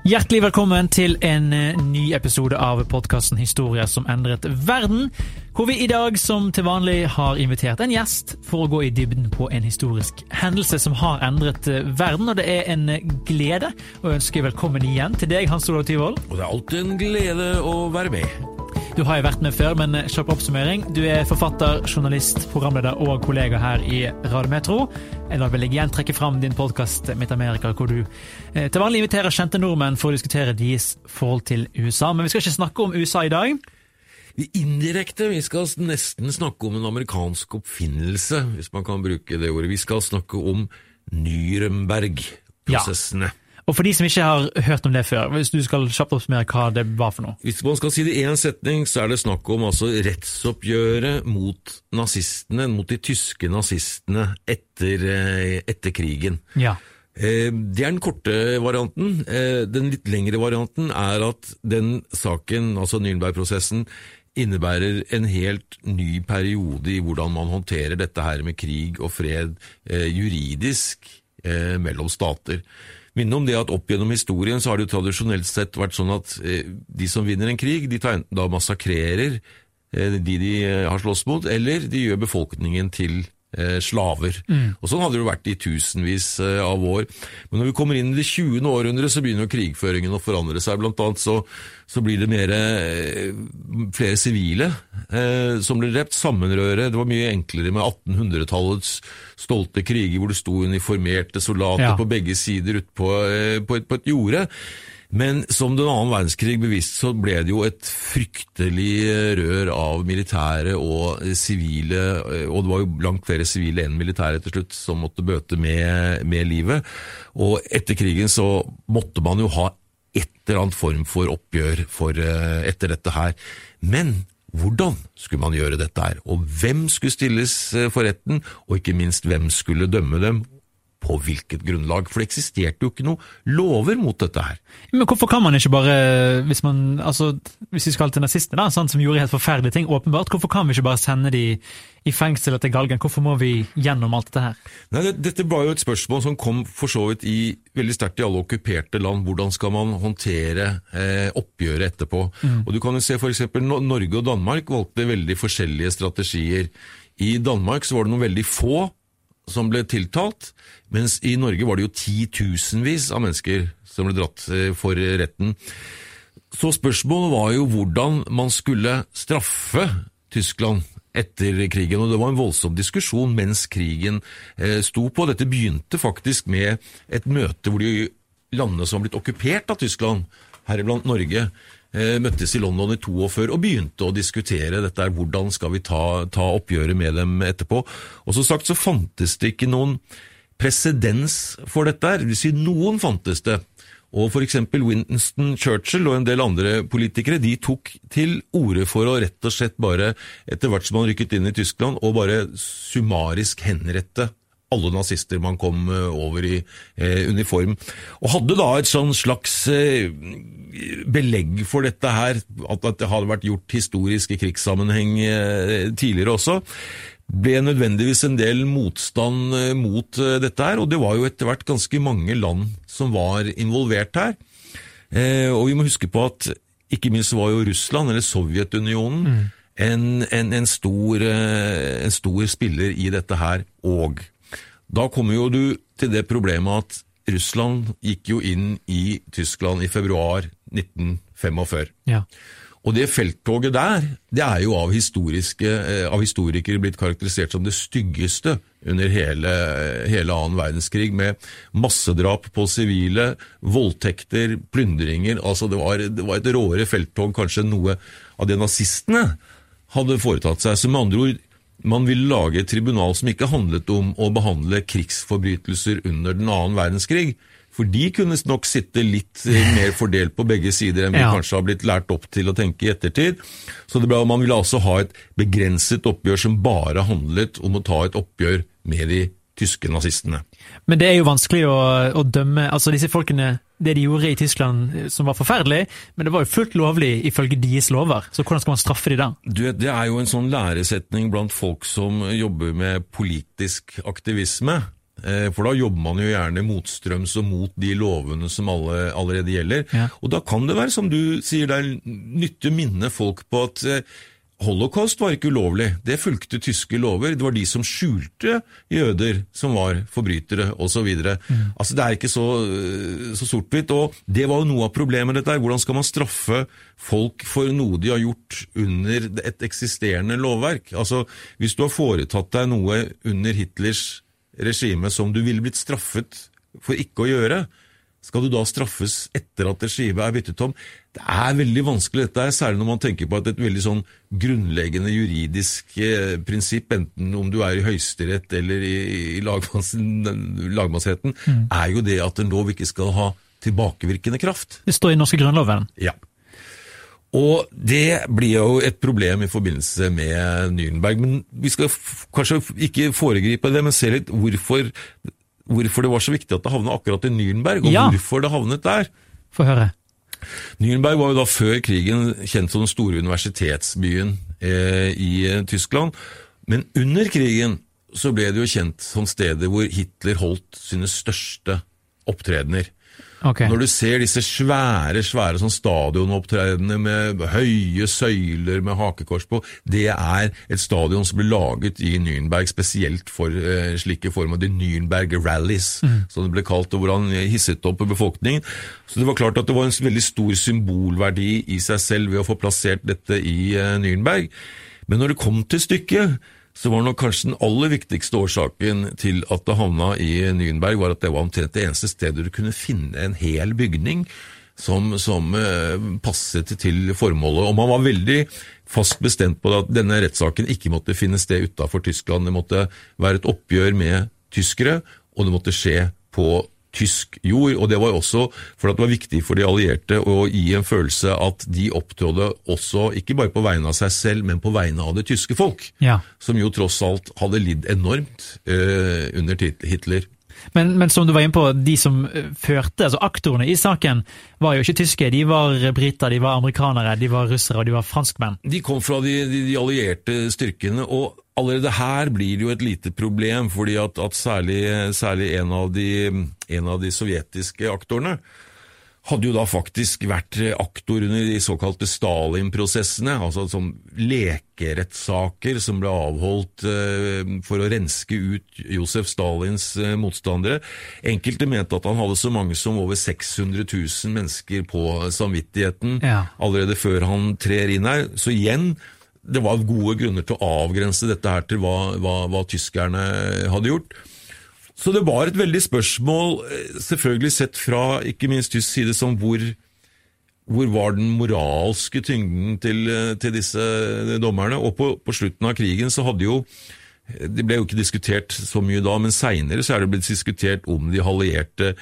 Hjertelig velkommen til en eh, ny episode av podkasten Historier som endret verden. Hvor vi i dag som til vanlig har invitert en gjest for å gå i dybden på en historisk hendelse som har endret eh, verden. Og det er en glede å ønske velkommen igjen til deg, Hans Olav Tyvold. Og det er alltid en glede å være med. Du har jo vært med før, men kjapp oppsummering. Du er forfatter, journalist, programleder og kollega her i Radio Metro. Eller vil jeg igjen trekke fram din podkast Midt-Amerika, hvor du eh, til vanlig inviterer kjente nordmenn for å diskutere deres forhold til USA. Men vi skal ikke snakke om USA i dag. Vi indirekte, vi skal nesten snakke om en amerikansk oppfinnelse, hvis man kan bruke det ordet. Vi skal snakke om Nürnberg-prosessene. Og for de som ikke har hørt om det før, hvis du skal kjapt oppsummere hva det var for noe? Hvis man skal si det i én setning, så er det snakk om altså rettsoppgjøret mot nazistene, mot de tyske nazistene etter, eh, etter krigen. Ja. Eh, Det er den korte varianten. Eh, Den litt lengre varianten er at den saken, altså Nürnberg-prosessen, innebærer en helt ny periode i hvordan man håndterer dette her med krig og fred juridisk mellom stater. Minne om det at opp gjennom historien så har det jo tradisjonelt sett vært sånn at eh, de som vinner en krig, de da massakrerer eh, de de eh, har slåss mot, eller de gjør befolkningen til eh, slaver. Og Sånn hadde det jo vært i tusenvis eh, av år. Men når vi kommer inn i det 20. århundret, så begynner jo krigføringen å forandre seg. Blant annet så, så blir det mer, eh, flere sivile eh, som blir drept. Sammenrøre. Det var mye enklere med 1800-tallets stolte kriger hvor det sto uniformerte soldater Ja. på begge sider ute på, på, på et jorde. Men som den annen verdenskrig bevisst, så ble det jo et fryktelig eh, rør av militære og eh, sivile, eh, og det var jo langt flere sivile enn militære til slutt som måtte bøte med, med livet. Og etter krigen så måtte man jo ha et eller annet form for oppgjør for, etter dette her. Men hvordan skulle man gjøre dette her? Og hvem skulle stilles for retten? Og ikke minst, hvem skulle dømme dem? På hvilket grunnlag? For det eksisterte jo ikke noe lover mot dette her. Men hvorfor kan man ikke bare, hvis man, altså, hvis vi skal til nazistene, da, sånn som gjorde helt forferdelige ting, åpenbart, hvorfor kan vi ikke bare sende de i fengsel etter galgen? Hvorfor må vi gjennom alt dette her? Nei, det, Dette var jo et spørsmål som kom for så vidt i, veldig sterkt i alle okkuperte land. Hvordan skal man håndtere eh, oppgjøret etterpå? Og du kan jo se for eksempel Norge og Danmark valgte veldig forskjellige strategier. I Danmark så var det noen veldig få som ble tiltalt, mens i Norge var det jo titusenvis av mennesker som ble dratt eh, for retten. Så spørsmålet var jo hvordan man skulle straffe Tyskland etter krigen, og det var en voldsom diskusjon mens krigen eh, sto på. Dette begynte faktisk med et møte hvor de landene som var blitt okkupert av Tyskland, heriblant Norge, møttes i London i 42 og begynte å diskutere dette her, hvordan skal vi ta, ta oppgjøret med dem etterpå. Og som sagt så fantes det ikke noen presedens for dette her, det vil si noen fantes det. Og eksempel Winston Churchill og en del andre politikere de tok til orde for å rett og slett bare, etter hvert som han rykket inn i Tyskland, og bare summarisk henrette alle nazister man kom eh, over i eh, uniform. Og hadde da et sånn slags eh, belegg for dette her, at, at, det hadde vært gjort historisk i krigssammenheng eh, tidligere også, ble nødvendigvis en del motstand eh, mot eh, dette her, og det var jo etter hvert ganske mange land som var involvert her. Eh, og vi må huske på at ikke minst var jo Russland, eller Sovjetunionen, mm. en, en, en, stor, en, stor, spiller i dette her òg. Da kommer jo du til det problemet at Russland gikk jo inn i Tyskland i februar 1945. Ja. Og det felttoget der, det er jo av, eh, av historikere blitt karakterisert som det styggeste under hele, hele annen verdenskrig, med massedrap på sivile, voldtekter, plyndringer. Altså det var, det var et råere felttog kanskje noe av det nazistene hadde foretatt seg. Så med andre ord, man ville lage et tribunal som ikke handlet om å behandle krigsforbrytelser under den annen verdenskrig, for de kunne nok sitte litt eh, mer fordelt på begge sider enn vi ja. kanskje har blitt lært opp til å tenke i ettertid. Så ble, man ville altså ha et begrenset oppgjør som bare handlet om å ta et oppgjør med de tyske nazistene. Men det er jo vanskelig å, å dømme altså disse folkene det de gjorde i Tyskland eh, som var forferdelig, men det var jo fullt lovlig ifølge deres lover. Så hvordan skal man straffe de da? Du, det er jo en sånn læresetning blant folk som jobber med politisk aktivisme. Eh, for da jobber man jo gjerne motstrøms og mot de lovene som alle, allerede gjelder. Ja. Og da kan det være, som du sier, det er nyttig å minne folk på at eh, Holocaust var ikke ulovlig, det fulgte tyske lover. Det var de som skjulte jøder som var forbrytere, osv. Mm. Altså, det er ikke så, eh, så sort-hvitt. Og det var jo noe av problemet dette her. Hvordan skal man straffe folk for noe de har gjort under et eksisterende lovverk? Altså, Hvis du har foretatt deg noe under Hitlers regime som du ville blitt straffet for ikke å gjøre, skal du da straffes etter at regimet er byttet om? Det er veldig vanskelig dette, her, særlig når man tenker på at et veldig sånn grunnleggende juridisk eh, prinsipp, enten om du er i Høyesterett eller i, i lagmanns, lagmannsretten, mm. er jo det at en lov ikke skal ha tilbakevirkende kraft. Det står i norske grunnloven. Ja. Og det blir jo et problem i forbindelse med Nürnberg. Men vi skal kanskje ikke foregripe det, men se litt hvorfor, hvorfor det var så viktig at det havnet akkurat i Nürnberg, og ja. hvorfor det havnet der. Få høre. Nürnberg var jo da før krigen kjent som den store universitetsbyen eh, i eh, Tyskland. Men under krigen så ble det jo kjent som stedet hvor Hitler holdt sine største opptredener. Okay. Når du ser disse svære svære sånn stadionopptredenene med høye søyler med hakekors på, det er et stadion som ble laget i Nürnberg spesielt for eh, slike former. De Nürnberg Rallies, mm. som det ble kalt, og hvor han hisset opp befolkningen. Så det var klart at det var en veldig stor symbolverdi i seg selv ved å få plassert dette i eh, Nürnberg. Men når det kom til stykket, så var nok kanskje den aller viktigste årsaken til at det havna i Nürnberg, var at det var omtrent det eneste stedet du kunne finne en hel bygning som, som eh, passet til formålet. Og man var veldig fast bestemt på at denne rettssaken ikke måtte finne sted utafor Tyskland. Det måtte være et oppgjør med tyskere, og det måtte skje på tysk jord. og Det var også for at det var viktig for de allierte å gi en følelse at de opptrådte også, ikke bare på vegne av seg selv, men på vegne av det tyske folk, ja. som jo tross alt hadde lidd enormt eh, under Hitler. Men, men, som du var inne på, de som eh, førte, altså aktorene i saken, var jo ikke tyske. De var briter, de var amerikanere, de var russere og de var franskmenn. De kom fra de, de, de allierte styrkene. og Allerede her blir det jo et lite problem, fordi at, at særlig, særlig en, av de, en, av de, sovjetiske aktorene hadde jo da faktisk vært aktor under de såkalte Stalin-prosessene, altså som lekerettssaker som ble avholdt eh, for å renske ut Josef Stalins eh, motstandere. Enkelte mente at han hadde så mange som over 600 000 mennesker på samvittigheten ja. allerede før han trer inn her. Så igjen det var gode grunner til å avgrense dette her til hva, hva, hva, tyskerne hadde gjort. Så det var et veldig spørsmål, eh, selvfølgelig sett fra ikke minst tysk side, som hvor, hvor var den moralske tyngden til, eh, til disse dommerne? Og på, på, slutten av krigen så hadde jo Det ble jo ikke diskutert så mye da, men seinere så er det blitt diskutert om de allierte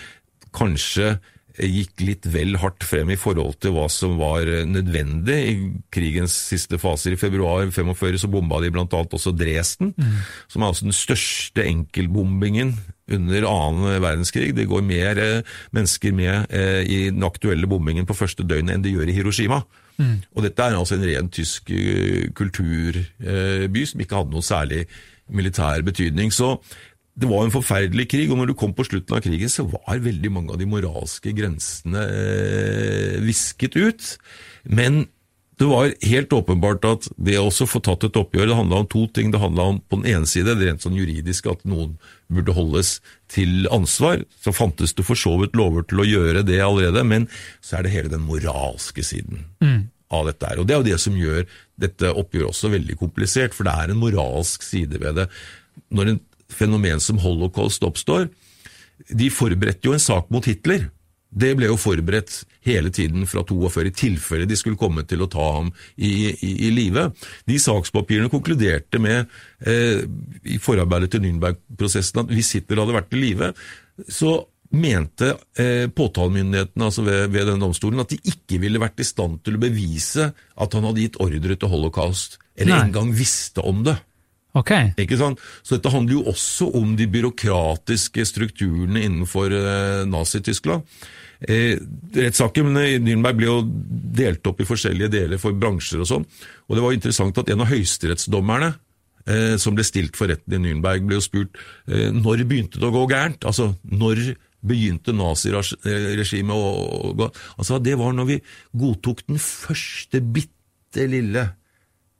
kanskje gikk litt vel hardt frem i forhold til hva som var nødvendig i krigens siste faser. I februar 45 så bomba de bl.a. også Dresden, mm. som er altså den største enkeltbombingen under annen verdenskrig. Det går mer eh, mennesker med eh, i den aktuelle bombingen på første døgnet enn det gjør i Hiroshima. Mm. Og dette er altså en ren tysk eh, kulturby som ikke hadde noe særlig militær betydning. Så det var en forferdelig krig, og når du kom på slutten av krigen, så var veldig mange av de moralske grensene eh, visket ut. Men det var helt åpenbart at det å få tatt et oppgjør, det handla om to ting. Det handla om på den ene side det rent sånn juridiske, at noen burde holdes til ansvar. Så fantes det for så vidt lover til å gjøre det allerede, men så er det hele den moralske siden. Mm. Og Det er jo det som gjør dette oppgjøret også veldig komplisert, for det er en moralsk side ved det. Når en fenomen som holocaust oppstår. De forberedte jo en sak mot Hitler. Det ble jo forberedt hele tiden fra 42, i tilfelle de skulle komme til å ta ham i, i, i live. De sakspapirene konkluderte med, eh, i forarbeidet til Nürnberg-prosessen, at hvis Hitler hadde vært i live, så mente eh, påtalemyndighetene altså ved, ved denne domstolen at de ikke ville vært i stand til å bevise at han hadde gitt ordre til holocaust, eller engang visste om det. Okay. Ikke sant? Så dette handler jo også om de byråkratiske strukturene innenfor eh, Nazi-Tyskland. Eh, Rettssaken i Nürnberg ble jo delt opp i forskjellige deler for bransjer og sånn. Og det var interessant at en av høyesterettsdommerne eh, som ble stilt for retten i Nürnberg, ble jo spurt eh, når begynte det å gå gærent? Altså, når begynte naziregimet å gå Altså, det var når vi godtok den første bitte lille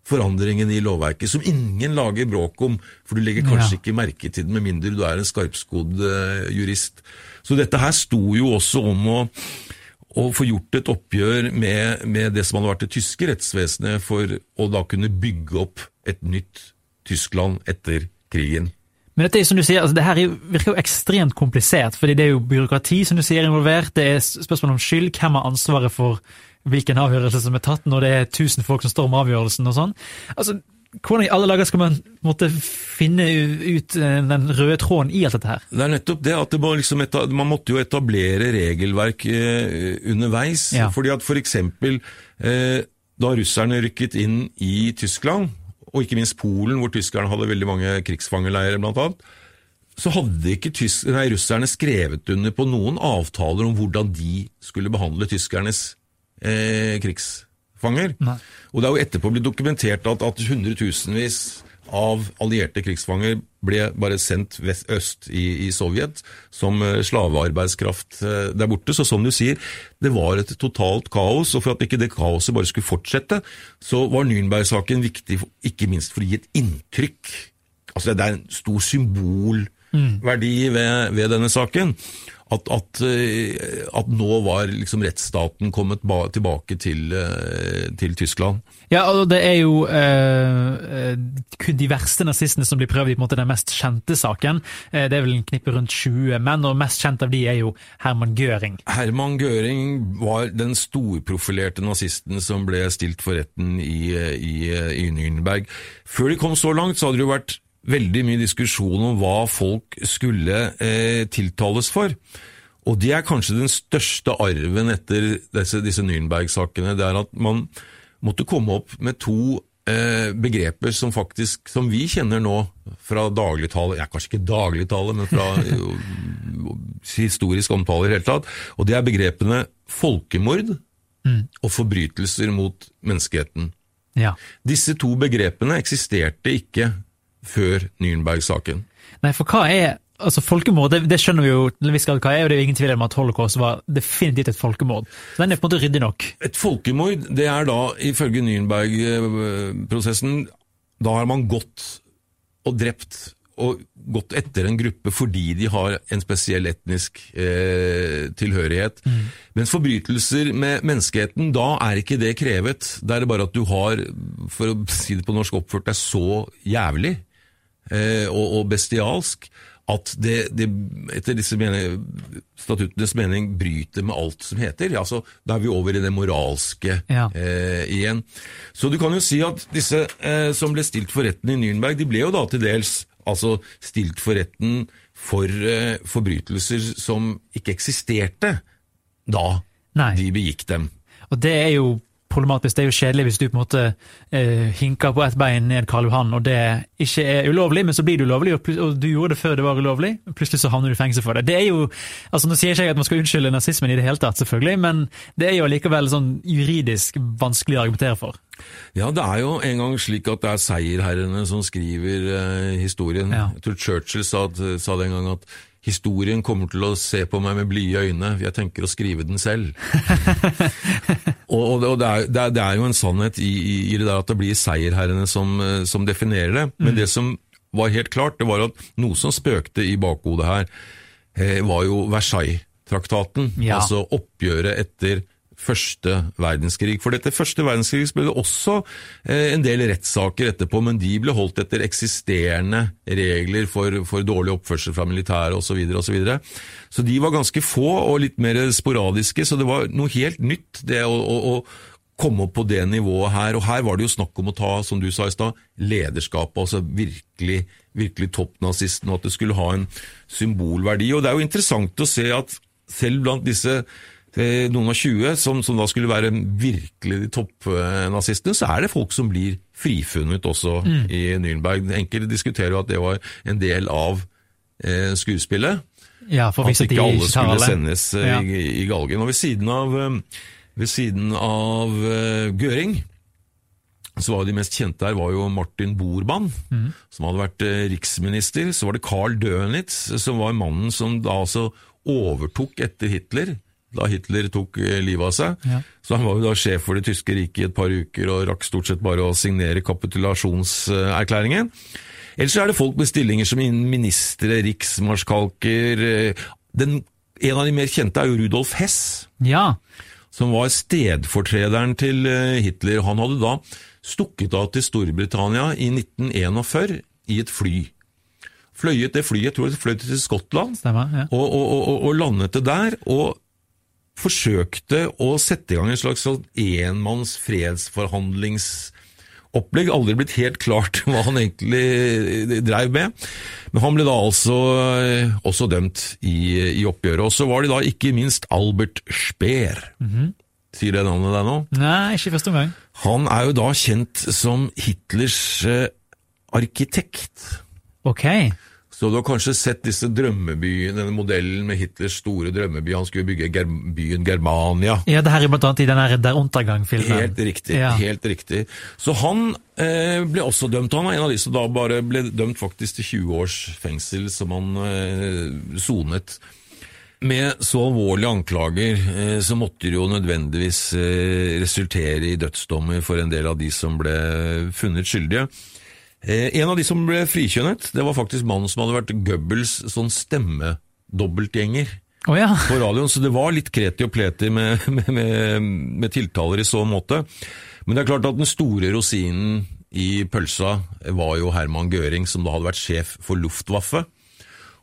forandringen i lovverket, som ingen lager bråk om, for du legger kanskje ja. ikke merke til den med mindre du er en skarpskodd uh, jurist. Så dette her sto jo også om å, å få gjort et oppgjør med, med, det som hadde vært det tyske rettsvesenet, for å da kunne bygge opp et nytt Tyskland etter krigen. Men dette er som du sier, altså det her virker jo ekstremt komplisert, fordi det er jo byråkrati som du sier involvert, det er spørsmål om skyld, hvem har ansvaret for hvilken avgjørelse som er tatt, når det er tusen folk som står om avgjørelsen og sånn. Altså, hvordan i alle dager skal man måtte finne ut eh, den røde tråden i alt dette her? Det er nettopp det, at det må liksom man måtte jo etablere regelverk eh, underveis. Ja. fordi at for eksempel eh, da russerne rykket inn i Tyskland, og ikke minst Polen, hvor tyskerne hadde veldig mange krigsfangeleirer annet, så hadde ikke nei, russerne skrevet under på noen avtaler om hvordan de skulle behandle tyskernes eh, krigsfanger. Nei. Og det er jo etterpå blitt dokumentert at, at hundretusenvis av allierte krigsfanger ble bare sendt vest, øst i, i, Sovjet som eh, slavearbeidskraft eh, der borte. Så som du sier, det var et totalt kaos, og for at ikke det kaoset bare skulle fortsette, så var Nürnberg-saken viktig ikke minst for å gi et inntrykk. Altså Det er en stor symbolverdi ved, ved denne saken at, at, eh, at, nå var liksom rettsstaten kommet tilbake til, eh, til, Tyskland. Ja, og det er jo eh, kun de verste nazistene som blir prøvd i måte den mest kjente saken. Eh, det er vel en knippe rundt 20 menn, og mest kjent av de er jo Herman Göring. Herman Göring var den storprofilerte nazisten som ble stilt for retten i, i, i Nürnberg. Før de kom så langt, så hadde det jo vært veldig mye diskusjon om hva folk skulle eh, tiltales for. Og det er kanskje den største arven etter disse, disse Nürnberg-sakene. Det er at man måtte komme opp med to eh, begreper som faktisk, som vi kjenner nå fra dagligtale, ja, kanskje ikke dagligtale, men fra historisk omtale i det hele tatt. Og det er begrepene folkemord mm. og forbrytelser mot menneskeheten. Ja. Disse to begrepene eksisterte ikke før Nürnberg-saken. Nei, for hva er altså folkemord? Det, det skjønner vi jo til en viss grad hva er, og det er jo ingen tvil om at holocaust var definitivt et folkemord. Så den er på en måte ryddig nok. Et folkemord, det er da, ifølge Nürnberg-prosessen, da har man gått og drept og gått etter en gruppe fordi de har en spesiell etnisk eh, tilhørighet. Mm. Mens forbrytelser med menneskeheten, da er ikke det krevet. Da er det bare at du har, for å si det på norsk, oppført deg så jævlig og, og bestialsk at det, det, etter disse mening, statuttenes mening bryter med alt som heter. Ja, så Da er vi over i det moralske ja. eh, igjen. Så du kan jo si at disse eh, som ble stilt for retten i Nürnberg, de ble jo da til dels altså stilt for retten for eh, forbrytelser som ikke eksisterte da Nei. de begikk dem. Og det er jo problematisk. Det er jo kjedelig hvis du på en måte eh, hinker på ett bein ned Karl Johan, og det ikke er ulovlig, men så blir det ulovlig, og, og du gjorde det før det var ulovlig, og plutselig så havner du i fengsel for det. Det er jo, altså Nå sier ikke jeg at man skal unnskylde nazismen i det hele tatt, selvfølgelig, men det er jo allikevel sånn juridisk vanskelig å argumentere for. Ja, det er jo en gang slik at det er seierherrene som skriver eh, historien. Ja. Jeg tror Churchill sa, sa det en gang at historien kommer til å se på meg med blide øyne, jeg tenker å skrive den selv. og og, og det, er, det, er, det er jo en sannhet i, i, i det der at det blir seierherrene som, eh, som definerer det. Men Mm. det som var helt klart, det var at noe som spøkte i bakhodet her, eh, var jo Versailles-traktaten. Ja. Altså oppgjøret etter første verdenskrig. For etter første verdenskrig ble det også eh, en del rettssaker etterpå, men de ble holdt etter eksisterende regler for, for dårlig oppførsel fra militæret osv. Så, så, videre. så de var ganske få og litt mer sporadiske, så det var noe helt nytt det å, å, å komme opp på det nivået her. Og her var det jo snakk om å ta, som du sa i stad, lederskapet, altså virkelig, virkelig toppnazisten, og at det skulle ha en symbolverdi. Og det er jo interessant å se at selv blant disse noen av 20, som, som da skulle være virkelig de toppnazistene, så er det folk som blir frifunnet også i Nürnberg. Enkelte diskuterer jo at det var en del av eh, skuespillet. Ja, for hvis At ikke alle skulle alle. sendes eh, Ja. i, i galgen. Og ved siden av, eh, ved siden av uh, Gøring så var de mest kjente her var jo Martin Bormann, mm. som hadde vært eh, riksminister. Så var det Carl Dönitz, som var mannen som da altså overtok etter Hitler, da Hitler tok eh, livet av seg. Ja. Så han var jo da sjef for det tyske riket i et par uker, og rakk stort sett bare å signere kapitulasjonserklæringen. Ellers er det folk med stillinger som ministre, riksmarskalker eh, den, En av de mer kjente er jo Rudolf Hess ja. som var stedfortrederen til eh, Hitler. Han hadde da stukket av til Storbritannia i 1941 i et fly. Fløyet det flyet, jeg tror det fløy til Skottland, Stemmer, ja. og, og, og, og landet det der. og forsøkte å sette i gang en slags sånn enmanns fredsforhandlingsopplegg. Aldri blitt helt klart hva han egentlig dreiv med. Men han ble da altså eh, også dømt i, i oppgjøret. Og så var det da ikke minst Albert Speer. Sier det navnet deg nå? Nei, ikke i første omgang. Han er jo da kjent som Hitlers eh, arkitekt. Ok. Så du har kanskje sett disse drømmebyene, denne modellen med Hitlers store drømmeby. Han skulle bygge ger byen Germania. Ja, det her er blant annet i den Der Untergang-filmen. Helt riktig. Ja. helt riktig. Så han eh, ble også dømt. Han var en av de som da bare ble dømt faktisk til 20 års fengsel, som han eh, sonet. Med så alvorlige anklager eh, så måtte det jo nødvendigvis eh, resultere i dødsdommer for en del av de som ble funnet skyldige. Eh, en av de som ble frikjønnet, det var faktisk mannen som hadde vært Goebbels sånn stemmedobbeltgjenger Oh, ja. på radioen, så det var litt kreti og pleti med, med, med, med tiltaler i så måte. Men det er klart at den store rosinen i pølsa var jo Herman Göring, som da hadde vært sjef for Luftwaffe,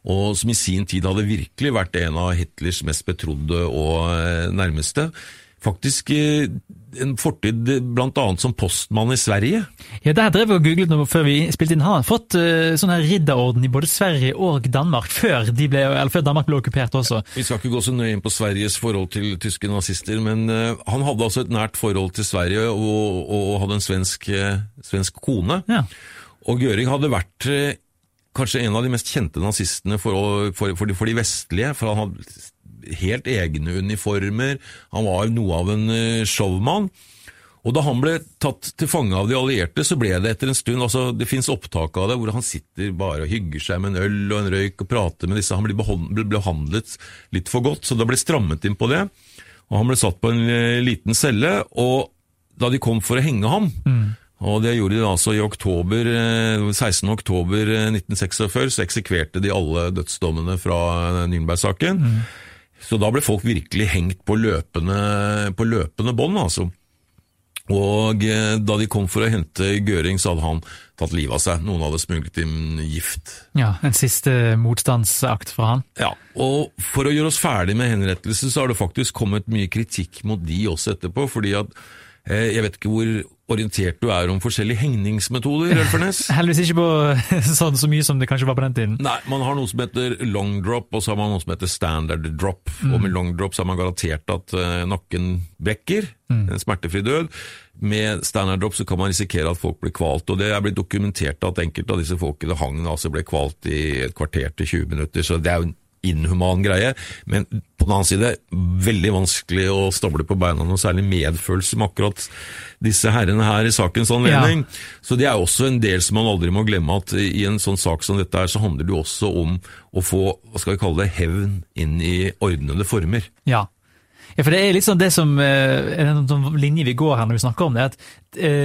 og som i sin tid hadde virkelig vært en av Hitlers mest betrodde og eh, nærmeste. Faktisk eh, en fortid bl.a. blant annet som postmann i Sverige. Ja, Der drev jeg og googlet noe før vi spilte inn. Han har fått uh, sånn her ridderorden i både Sverige og Danmark, før, de ble, før Danmark ble okkupert også. Vi skal ikke gå så nøye inn på Sveriges forhold til tyske nazister, men uh, han hadde altså et nært forhold til Sverige og, og hadde en svensk, uh, svensk kone. Ja. Og Göring hadde vært eh, kanskje en av de mest kjente nazistene for, for, for, de, for de vestlige, for han hadde helt egne uniformer, han var noe av en eh, showman. Og da han ble tatt til fange av de allierte, så ble det etter en stund altså Det fins opptak av det hvor han sitter bare og hygger seg med en øl og en røyk og prater med disse. Han ble behandlet litt for godt, så det ble strammet inn på det. Og han ble satt på en eh, liten celle, og da de kom for å henge ham og det gjorde de altså i oktober, eh, 16. oktober eh, 1946, så eksekverte de alle dødsdommene fra Nürnberg-saken. Så da ble folk virkelig hengt på løpende, på løpende bånd, altså. Og eh, da de kom for å hente Gøring, så hadde han tatt livet av seg. Noen hadde smuglet inn gift. ja, En siste motstandsakt fra han. Ja, og for å gjøre oss ferdig med henrettelse, så har det faktisk kommet mye kritikk mot de også etterpå, fordi at Jeg vet ikke hvor orientert du er om forskjellige hengningsmetoder, Ølfernes? Heldigvis ikke på sånn så mye som det kanskje var på den tiden. Nei, man har noe som heter long drop, og så har man noe som heter standard drop. Mm. Og med long drop så er man garantert at eh, nakken brekker, Mm. en smertefri død. Med standard drop så kan man risikere at folk blir kvalt, og det er blitt dokumentert at enkelte av disse folkene hang altså ble kvalt i et kvarter til 20 minutter, så det er jo inhuman greie. Men på den annen side, veldig vanskelig å stable på beina noe særlig medfølelse med akkurat disse herrene her i sakens anledning. Så det er også en del som man aldri må glemme, at i en sånn sak som dette her, så handler det jo også om å få, hva skal vi kalle det, hevn inn i ordnede former. Ja. ja, for det er litt sånn det som eh, en sånn linje vi går her når vi snakker om det, at eh,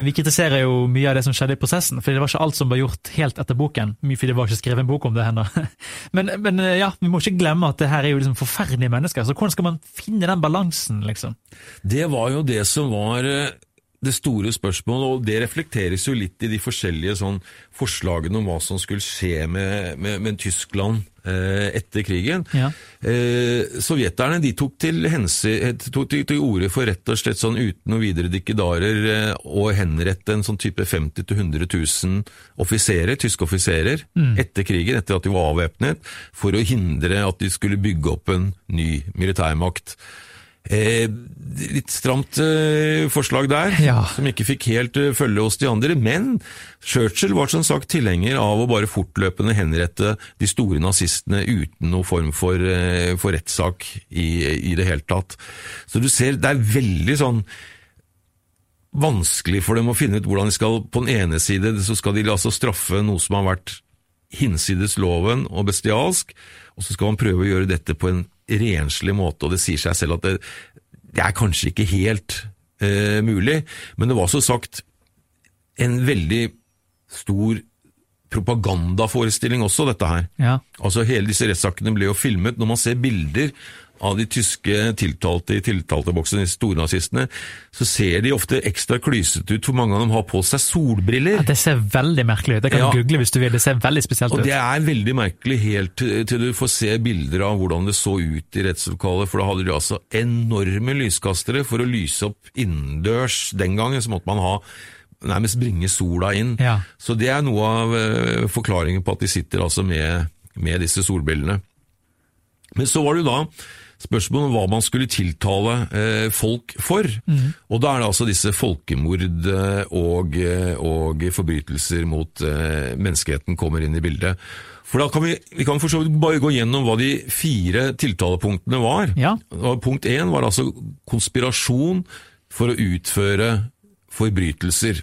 Vi kritiserer jo mye av det som skjedde i prosessen, fordi det var ikke alt som ble gjort helt etter boken. Mye fordi det var ikke skrevet en bok om det ennå. Men, men ja, vi må ikke glemme at det her er jo liksom forferdelige mennesker, så hvordan skal man finne den balansen, liksom? Det var jo det som var eh, det store spørsmålet, og det reflekteres jo litt i de forskjellige sånn, forslagene om hva som skulle skje med, med, med Tyskland eh, etter krigen. Ja. Eh, sovjeterne de tok til, hensi, tok til, til orde for rett og slett sånn uten noe videre dikkedarer eh, å henrette en sånn type 50 000-100 000 offiserer, tyske offiserer etter krigen, etter at de var avvæpnet, for å hindre at de skulle bygge opp en ny militærmakt. Eh, litt stramt eh, forslag der, Ja. som ikke fikk helt eh, følge hos de andre. Men Churchill var som sagt tilhenger av å bare fortløpende henrette de store nazistene uten noen form for, eh, for rettssak i, i det hele tatt. Så du ser, det er veldig sånn vanskelig for dem å finne ut hvordan de skal På den ene side så skal de altså straffe noe som har vært hinsides loven og bestialsk, og så skal man prøve å gjøre dette på en renslig måte, og det sier seg selv at det, det er kanskje ikke helt eh, mulig, men det var så sagt en veldig stor propagandaforestilling også, dette her. Ja. Altså Hele disse rettssakene ble jo filmet. Når man ser bilder av de tyske tiltalte i tiltalteboksen, de stornazistene, så ser de ofte ekstra klysete ut, for mange av dem har på seg solbriller. Ja, det ser veldig merkelig ut. Det kan Ja. du google hvis du vil, det ser veldig spesielt Og ut. det er veldig merkelig helt til, til du får se bilder av hvordan det så ut i rettslokalet, for da hadde de altså enorme lyskastere for å lyse opp innendørs. Den gangen så måtte man ha nærmest bringe sola inn. Ja. Så det er noe av eh, forklaringen på at de sitter altså med, med disse solbrillene. Men så var det jo da spørsmål om hva man skulle tiltale eh, folk for. Og da er det altså disse folkemord eh, og, eh, og forbrytelser mot eh, menneskeheten kommer inn i bildet. For da kan vi, vi kan for så vidt bare gå gjennom hva de fire tiltalepunktene var. Ja. Punkt én var altså konspirasjon for å utføre forbrytelser.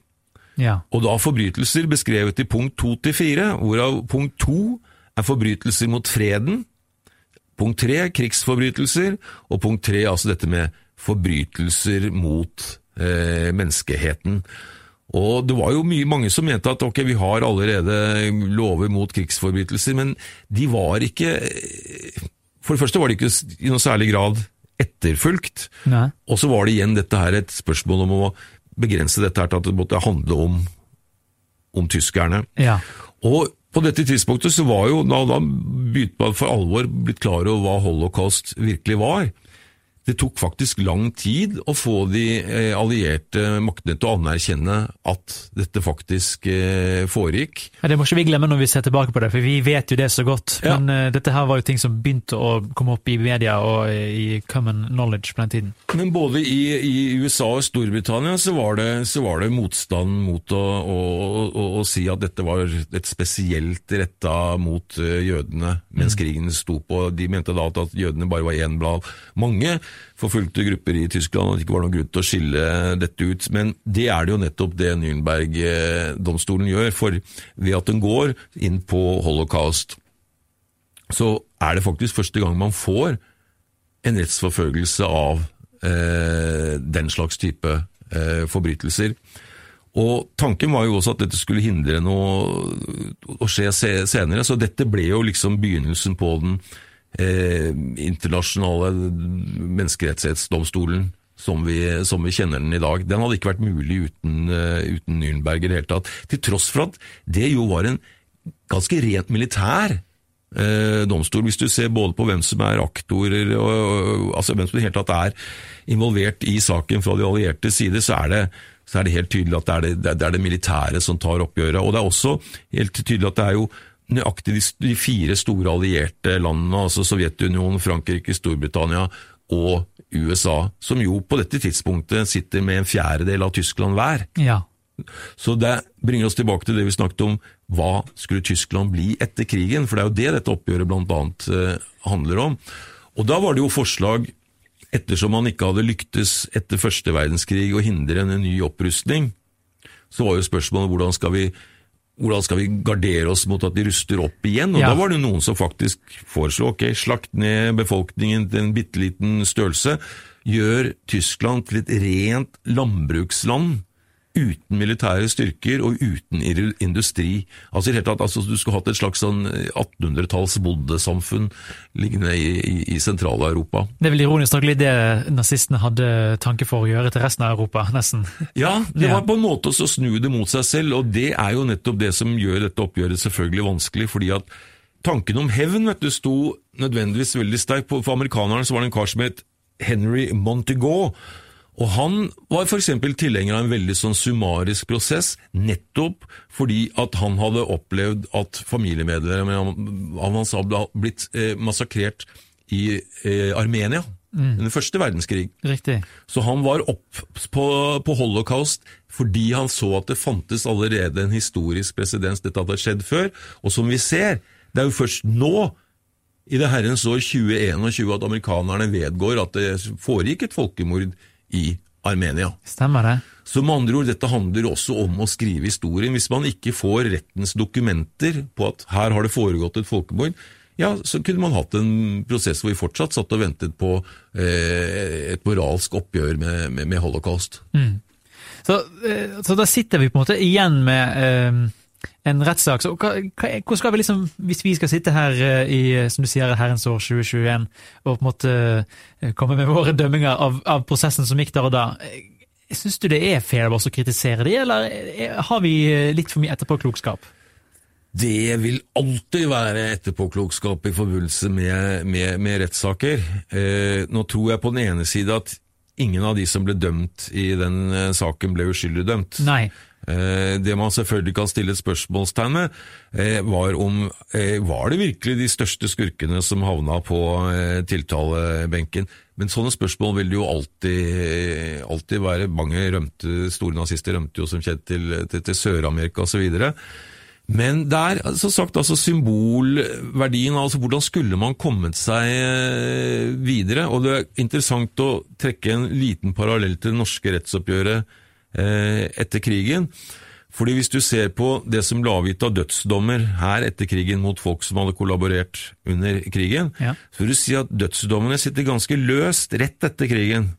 Ja. Og da forbrytelser beskrevet i punkt to til fire, hvorav punkt to er forbrytelser mot freden, punkt tre krigsforbrytelser, og punkt tre altså dette med forbrytelser mot eh, menneskeheten. Og det var jo mye, mange som mente at ok, vi har allerede lover mot krigsforbrytelser, men de var ikke For det første var de ikke i noe særlig grad etterfulgt. Nei. Og så var det igjen dette her et spørsmål om å begrense dette her til at det måtte handle om, om tyskerne. Ja. Og på dette tidspunktet så var jo da, da begynte man for alvor blitt klar over hva holocaust virkelig var. Det tok faktisk lang tid å få de eh, allierte maktene til å anerkjenne at dette faktisk eh, foregikk. Ja, Det må ikke vi glemme når vi ser tilbake på det, for vi vet jo det så godt. Ja. Men eh, dette her var jo ting som begynte å komme opp i media og i common knowledge på den tiden. Men både i, i USA og Storbritannia så var det, så var det motstand mot å, å, å, å si at dette var et spesielt retta mot jødene mens krigen sto på. De mente da at, at jødene bare var én blant mange forfulgte grupper i Tyskland, og det ikke var noen grunn til å skille dette ut. Men det er det jo nettopp det Nürnberg-domstolen gjør, for ved at den går inn på holocaust, så er det faktisk første gang man får en rettsforfølgelse av eh, den slags type eh, forbrytelser. Og Tanken var jo også at dette skulle hindre noe å skje senere, så dette ble jo liksom begynnelsen på den eh, internasjonale menneskerettighetsdomstolen som vi, som vi kjenner den i dag. Den hadde ikke vært mulig uten, uh, uten Nürnberg i det hele tatt. Til tross for at det jo var en ganske rent militær eh, domstol, hvis du ser både på hvem som er aktorer, og, og, altså hvem som i det hele tatt er involvert i saken fra de allierte side, så er det, så er det helt tydelig at det er det, det er det militære som tar oppgjøret. Og det er også helt tydelig at det er jo nøyaktig de, de fire store allierte landene, altså Sovjetunionen, Frankrike, Storbritannia og USA, som jo på dette tidspunktet sitter med en fjerdedel av Tyskland hver. Ja. Så det bringer oss tilbake til det vi snakket om, hva skulle Tyskland bli etter krigen? For det er jo det dette oppgjøret annet eh, handler om. Og da var det jo forslag, ettersom man ikke hadde lyktes etter første verdenskrig å hindre en ny opprustning, så var jo spørsmålet hvordan skal vi hvordan skal vi gardere oss mot at de ruster opp igjen? Og Ja. Da var det noen som faktisk foreslo ok, slakt ned befolkningen til en bitte liten størrelse. Gjør Tyskland til et rent landbruksland uten militære styrker og uten industri. Altså hele tatt, altså Du skulle hatt et slags sånn 1800-talls bondesamfunn liggende i, i, i Sentral-Europa. Det er vel ironisk nok litt det nazistene hadde tanke for å gjøre til resten av Europa, nesten. Ja, det var på en måte å snu det mot seg selv, og det er jo nettopp det som gjør dette oppgjøret selvfølgelig vanskelig, fordi at tanken om hevn vet du, sto nødvendigvis veldig sterkt. For amerikanerne så var det en kar som het Henry Montegau, og han var f.eks. tilhenger av en veldig sånn summarisk prosess, nettopp fordi at han hadde opplevd at familiemedlemmer av hans hadde blitt eh, massakrert i eh, Armenia under første verdenskrig. Riktig. Så han var opp på, på holocaust fordi han så at det fantes allerede en historisk presedens. Dette hadde skjedd før. Og som vi ser, det er jo først nå, i det herrens år 2021, at amerikanerne vedgår at det foregikk et folkemord i Armenia. Stemmer det. Så med andre ord, dette handler også om å skrive historien. Hvis man ikke får rettens dokumenter på at her har det foregått et folkemord, ja, så kunne man hatt en prosess hvor vi fortsatt satt og ventet på eh, et moralsk oppgjør med, med, med holocaust. Så, eh, så da sitter vi på en måte igjen med eh, en rettssak. Så hva, hva, hvor skal vi liksom, hvis vi skal sitte her eh, i som du sier, herrens år 2021 og på en måte eh, komme med våre dømminger av, av prosessen som gikk der og da, eh, syns du det er fair å kritisere de, eller eh, har vi eh, litt for mye etterpåklokskap? Det vil alltid være etterpåklokskap i forbindelse med, med, med rettssaker. Eh, nå tror jeg på den ene side at ingen av de som ble dømt i den eh, saken, ble uskyldig dømt. Nei. Eh, Det man selvfølgelig kan stille et spørsmålstegn med, eh, var om eh, var det virkelig de største skurkene som havna på tiltalebenken. Men sånne spørsmål vil det jo alltid, alltid være. Mange rømte, store nazister rømte jo som kjent til, til, til Sør-Amerika osv. Men det er som sagt altså symbolverdien, altså hvordan skulle man kommet seg videre? Og det er interessant å trekke en liten parallell til det norske rettsoppgjøret etter krigen. Fordi hvis du ser på det som ble avgitt av dødsdommer her etter krigen mot folk som hadde kollaborert under krigen, Ja. så vil du si at dødsdommene sitter ganske løst rett etter krigen.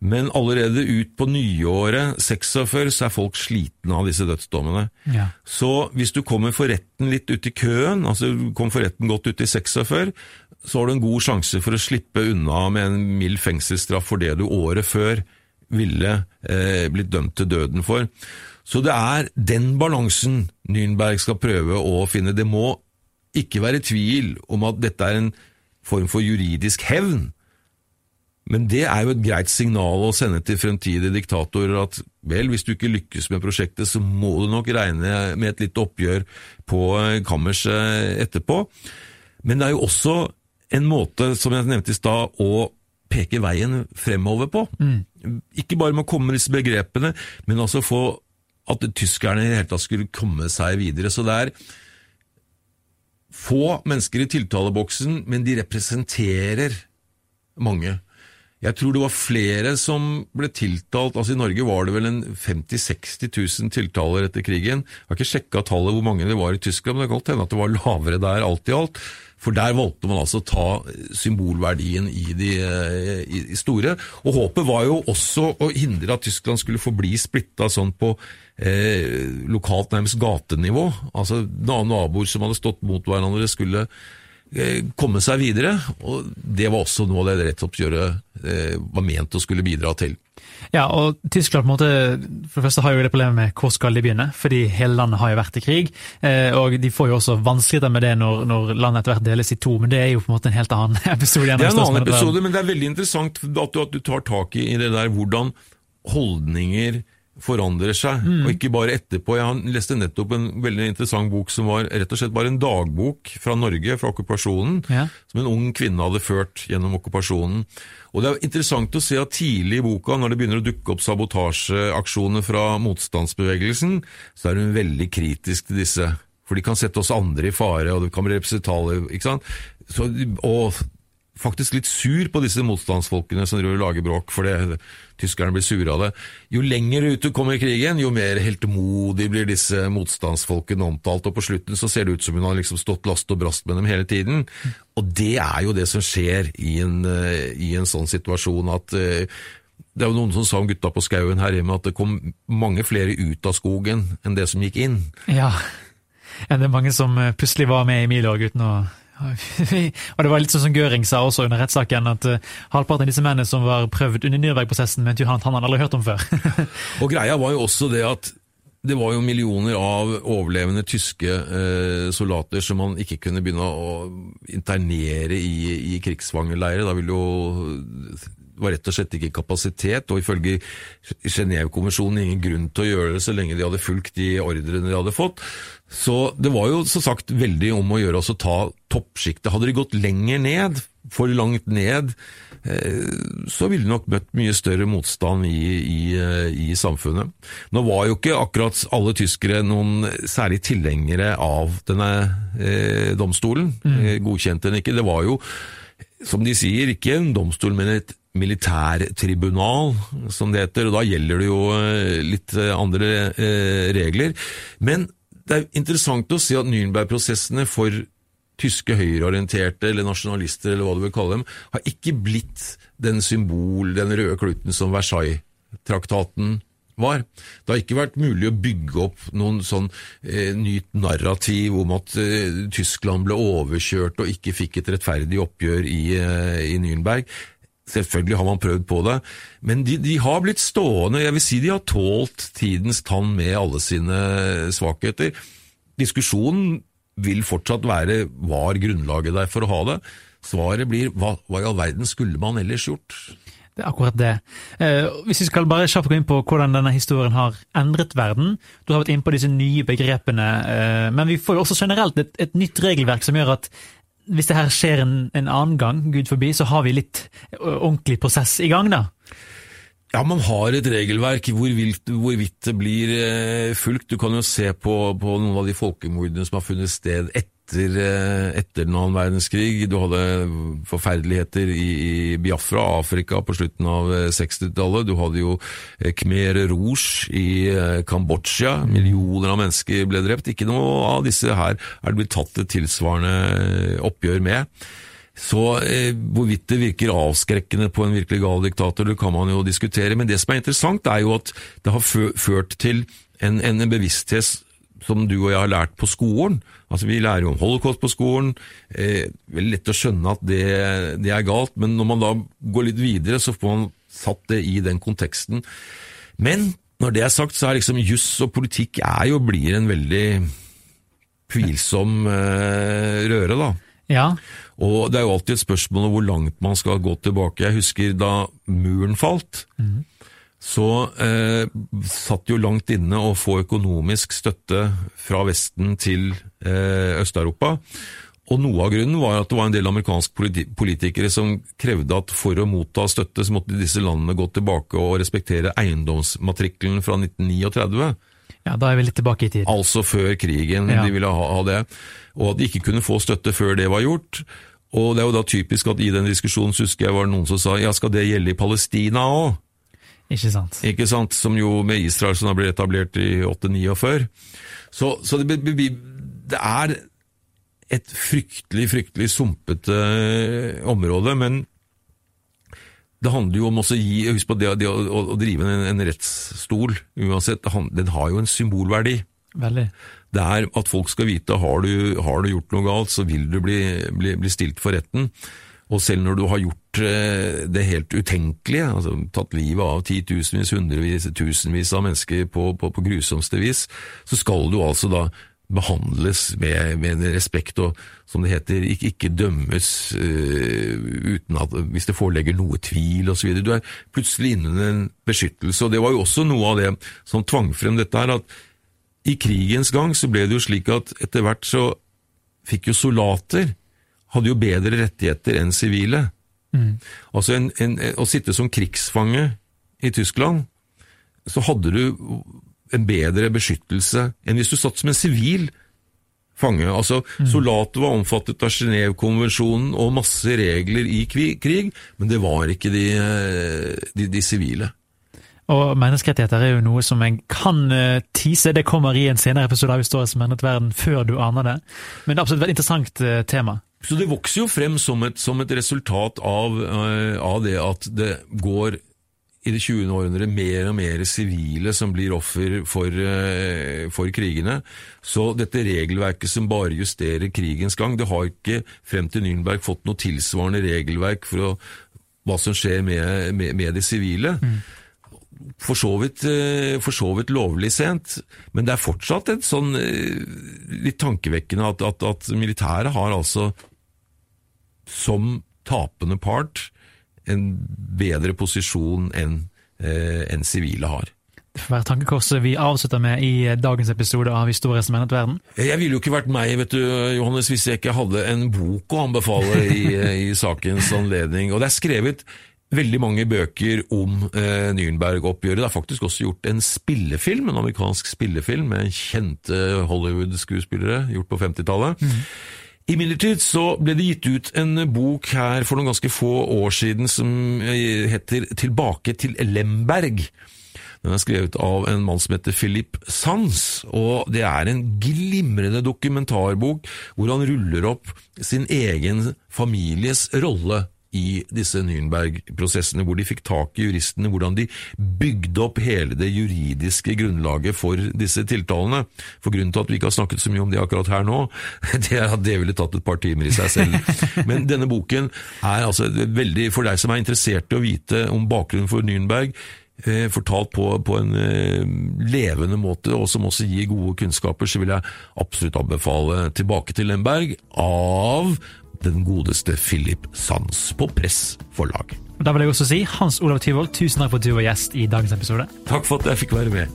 Men allerede ut på nyåret 46 så er folk slitne av disse dødsdommene. Ja. Så hvis du kommer for retten litt ut i køen, altså kom for retten godt ut i 46, så har du en god sjanse for å slippe unna med en mild fengselsstraff for det du året før ville eh, blitt dømt til døden for. Så det er den balansen Nürnberg skal prøve å finne. Det må ikke være tvil om at dette er en form for juridisk hevn. Men det er jo et greit signal å sende til fremtidige diktatorer at vel, hvis du ikke lykkes med prosjektet, så må du nok regne med et lite oppgjør på eh, kammerset etterpå. Men det er jo også en måte, som jeg nevnte i stad, å peke veien fremover på. Ikke bare med å komme med disse begrepene, men også få at tyskerne i det hele tatt skulle komme seg videre. Så det er få mennesker i tiltaleboksen, men de representerer mange. Jeg tror det var flere som ble tiltalt, altså i Norge var det vel en 50 000-60 000 tiltaler etter krigen. Jeg har ikke sjekka tallet hvor mange det var i Tyskland, men det kan godt hende at det var lavere der alt i alt. For der valgte man altså å ta symbolverdien i de eh, i, i store. Og håpet var jo også å hindre at Tyskland skulle forbli splitta sånn på eh, lokalt nærmest gatenivå. Altså naboer som hadde stått mot hverandre skulle komme seg videre, og det var også noe det rettsoppgjøret eh, var ment å skulle bidra til. Ja, og Tyskland på en måte, for det første har jo det problemet med hvor skal de begynne, fordi hele landet har jo vært i krig. Eh, og De får jo også vanskeligheter med det når, når landet etter hvert deles i to, men det er jo på en måte en helt annen episode. Det er en annen episode, men det er veldig interessant at du, at du tar tak i det der hvordan holdninger forandrer seg, Mm. og ikke bare etterpå. Jeg leste nettopp en veldig interessant bok som var rett og slett bare en dagbok fra Norge, fra okkupasjonen, Ja. som en ung kvinne hadde ført gjennom okkupasjonen. Og Det er interessant å se at tidlig i boka, når det begynner å dukke opp sabotasjeaksjoner fra motstandsbevegelsen, så er hun veldig kritisk til disse. For de kan sette oss andre i fare, og det kan bli representalier. ikke sant? Så, og faktisk litt sur på disse motstandsfolkene som driver og lager bråk, for tyskerne blir sure av det. Jo lenger ut du kommer i krigen, jo mer heltemodig blir disse motstandsfolkene omtalt, og på slutten så ser det ut som hun har liksom stått last og brast med dem hele tiden. Og det er jo det som skjer i en, eh, i en sånn situasjon at eh, det er jo noen som sa om gutta på skauen her hjemme at det kom mange flere ut av skogen enn det som gikk inn. Ja, enn det mange som eh, plutselig var med i Milorg uten å og det var litt sånn som Göring sa også under rettssaken, at eh, halvparten av disse mennene som var prøvd under Nürnberg-prosessen, mente jo han at han hadde aldri hørt om før. Og greia var jo også det at det var jo millioner av overlevende tyske eh, soldater som man ikke kunne begynne å internere i, i krigsfangerleirer. Da ville jo var rett og slett ikke kapasitet, og ifølge Genévekonvensjonen ingen grunn til å gjøre det så lenge de hadde fulgt de ordrene de hadde fått. Så det var jo som sagt veldig om å gjøre å ta toppsjiktet. Hadde de gått lenger ned, for langt ned, eh, så ville de nok møtt mye større motstand i, i, eh, i samfunnet. Nå var jo ikke akkurat alle tyskere noen særlig tilhengere av denne eh, domstolen. mm. godkjente den ikke. Det var jo, som de sier, ikke en domstol, men et militærtribunal, som det heter. og Da gjelder det jo eh, litt eh, andre eh, regler. Men det er interessant å se at Nürnberg-prosessene for tyske høyreorienterte eller nasjonalister eller hva du vil kalle dem, har ikke blitt den symbol, den røde kluten som Versailles-traktaten var. Det har ikke vært mulig å bygge opp noen sånn eh, nytt narrativ om at eh, Tyskland ble overkjørt og ikke fikk et rettferdig oppgjør i, eh, i Nürnberg. Selvfølgelig har man prøvd på det, men de, de har blitt stående. Jeg vil si de har tålt tidens tann med alle sine svakheter. Diskusjonen vil fortsatt være var grunnlaget der for å ha det. Svaret blir hva, hva i all verden skulle man ellers gjort? Det er akkurat det. Eh, hvis vi skal bare kjapt gå inn på hvordan denne historien har endret verden. Du har vært inne på disse nye begrepene, eh, men vi får jo også generelt et, et nytt regelverk som gjør at hvis det her skjer en, en, annen gang, Gud forbi, så har vi litt ordentlig prosess i gang, da. Ja, man har et regelverk hvorvidt, hvorvidt det blir eh, fulgt. Du kan jo se på, på noen av de folkemordene som har funnet sted etter eh, etter den annen verdenskrig. Du hadde forferdeligheter i, i Biafra, Afrika, på slutten av 60-tallet. Eh, du hadde jo eh, Khmer Rouge i Kambodsja. Millioner av mennesker ble drept. Ikke noe av disse her er det blitt tatt et tilsvarende oppgjør med. Så eh, hvorvidt det virker avskrekkende på en virkelig gal diktator, det kan man jo diskutere. Men det som er interessant, er jo at det har ført til en, en bevissthet som du og jeg har lært på skolen. Altså Vi lærer jo om holocaust på skolen. Eh, veldig lett å skjønne at det, det, er galt, men når man da går litt videre, så får man satt det i den konteksten. Men når det er sagt, så er liksom juss og politikk er jo blir en veldig tvilsom eh, røre, da. Ja. Og det er jo alltid et spørsmål om hvor langt man skal gå tilbake. Jeg husker da muren falt. Mm så eh, satt jo langt inne å få økonomisk støtte fra Vesten til eh, Øst-Europa. Og Noe av grunnen var at det var en del amerikanske politikere som krevde at for å motta støtte, så måtte disse landene gå tilbake og respektere eiendomsmatrikkelen fra 1939. Ja, Da er vi litt tilbake i tid. Altså før krigen. Ja. De ville ha, ha, det. Og at de ikke kunne få støtte før det var gjort. Og det er jo da typisk at i den diskusjonen husker jeg var det noen som sa ja, skal det gjelde i Palestina òg? Ikke sant. Ikke sant? Som jo med Israel som ble etablert i 849. Så, så det, det, er et fryktelig, fryktelig sumpete område, men det handler jo om også å gi Husk på det, det å, å, drive en, en, rettsstol, uansett, den har jo en symbolverdi. Veldig. Det er at folk skal vite har du har du gjort noe galt, så vil du bli, bli, bli stilt for retten. Og selv når du har gjort eh, det helt utenkelige, altså tatt livet av titusenvis, hundrevis, tusenvis av mennesker på, på, på grusomste vis, så skal du altså da behandles med, med respekt og, som det heter, ikke, ikke dømmes uh, uten at hvis det forelegger noe tvil osv. Du er plutselig innen en beskyttelse, og det var jo også noe av det som tvang frem dette her, at i krigens gang så ble det jo slik at etter hvert så fikk jo soldater hadde jo bedre rettigheter enn sivile. Mm. Altså en, en, Å sitte som krigsfange i Tyskland, så hadde du en bedre beskyttelse enn hvis du satt som en sivil fange. Altså, mm. Soldater var omfattet av Genévekonvensjonen og masse regler i krig, men det var ikke de, de, de sivile. Og menneskerettigheter er jo noe som en kan uh, tease. Det kommer i en senere episode av Historisk som endret verden, før du aner det. Men det er absolutt et interessant uh, tema. Så det vokser jo frem som et, som et resultat av, uh, av, det at det går i det 20. århundre mer og mer sivile som blir offer for, uh, for, krigene. Så dette regelverket som bare justerer krigens gang, det har ikke frem til Nürnberg fått noe tilsvarende regelverk for å, hva som skjer med, med, med de sivile. Mm for så, vidt, eh, for så vidt lovlig sent, men det er fortsatt et sånn eh, litt tankevekkende at, at, at militæret har altså som tapende part en bedre posisjon enn eh, en sivile har. Det får være tankekorset vi avslutter med i dagens episode av Historie som endret verden. Jeg ville jo ikke vært meg, vet du, Johannes, hvis jeg ikke hadde en bok å anbefale i, i sakens anledning. Og det er skrevet veldig mange bøker om eh, Nürnberg-oppgjøret. Det er faktisk også gjort en spillefilm, en amerikansk spillefilm med kjente Hollywood-skuespillere, gjort på 50-tallet. Mm. Imidlertid så ble det gitt ut en bok her for noen ganske få år siden som heter Tilbake til Lemberg. Den er skrevet av en mann som heter Philip Sands, og det er en glimrende dokumentarbok hvor han ruller opp sin egen families rolle i disse Nürnberg-prosessene, hvor de fikk tak i juristene, hvordan de bygde opp hele det juridiske grunnlaget for disse tiltalene. For Grunnen til at vi ikke har snakket så mye om det akkurat her nå, det er at det ville tatt et par timer i seg selv. Men denne boken er altså veldig, for deg som er interessert i å vite om bakgrunnen for Nürnberg, eh, fortalt på, på en eh, levende måte, og som også gir gode kunnskaper, så vil jeg absolutt anbefale 'Tilbake til Lemberg' av den godeste Philip Sands på Press forlag. Da vil jeg også si Hans Olav Tyvold, tusen takk for at du var gjest i dagens episode. Takk for at jeg fikk være med.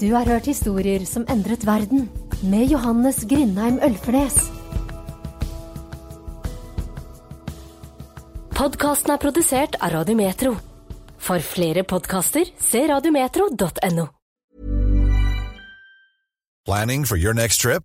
Du har hørt historier som endret verden, med Johannes Grindheim Ølfernes. Podkasten er produsert av Radiometro. For flere podkaster, se radiometro.no. Planning for your next trip?